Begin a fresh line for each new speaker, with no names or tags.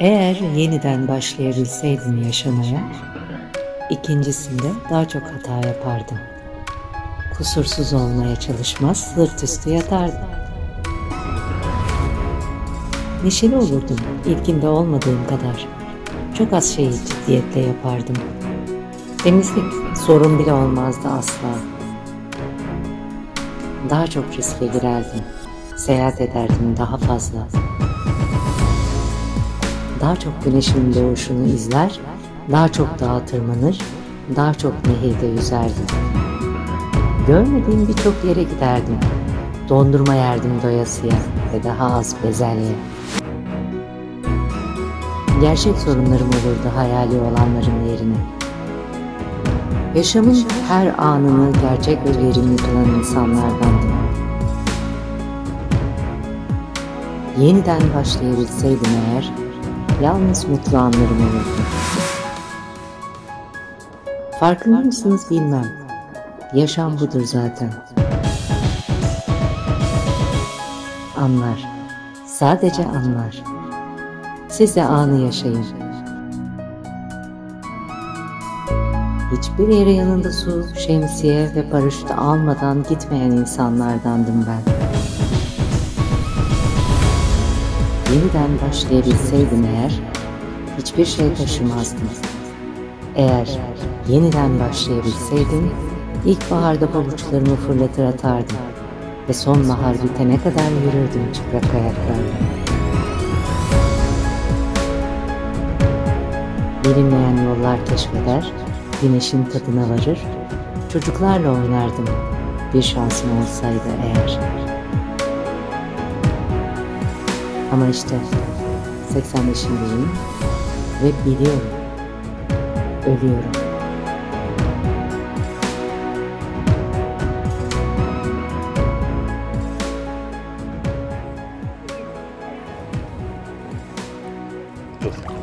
Eğer yeniden başlayabilseydim yaşamaya, ikincisinde daha çok hata yapardım. Kusursuz olmaya çalışmaz, sırt üstü yatardım. Neşeli olurdum, ilkinde olmadığım kadar. Çok az şeyi ciddiyetle yapardım. Temizlik sorun bile olmazdı asla. Daha çok riske girerdim. Seyahat ederdim daha fazla. Daha çok güneşin doğuşunu izler, daha çok dağa tırmanır, daha çok nehirde yüzerdim. Görmediğim birçok yere giderdim. Dondurma yerdim doyasıya ve daha az bezelye. Gerçek sorunlarım olurdu hayali olanların yerine. Yaşamın her anını gerçek ve verimli kılan insanlardandım. Yeniden başlayabilseydim eğer, yalnız mutlu anlarım olurdu. Farkında mısınız bilmem. Yaşam budur zaten. Anlar. Sadece anlar. Siz de anı yaşayın. Hiçbir yere yanında su, şemsiye ve paraşüt almadan gitmeyen insanlardandım ben. Yeniden başlayabilseydim eğer, hiçbir şey taşımazdım. Eğer yeniden başlayabilseydim, ilkbaharda pabuçlarımı fırlatır atardım ve sonbahar bitene kadar yürürdüm çıplak ayaklarla. Bilinmeyen yollar keşfeder, güneşin tadına varır, çocuklarla oynardım bir şansım olsaydı eğer. Ama işte 85'imdeyim ve biliyorum. Ölüyorum. Dur.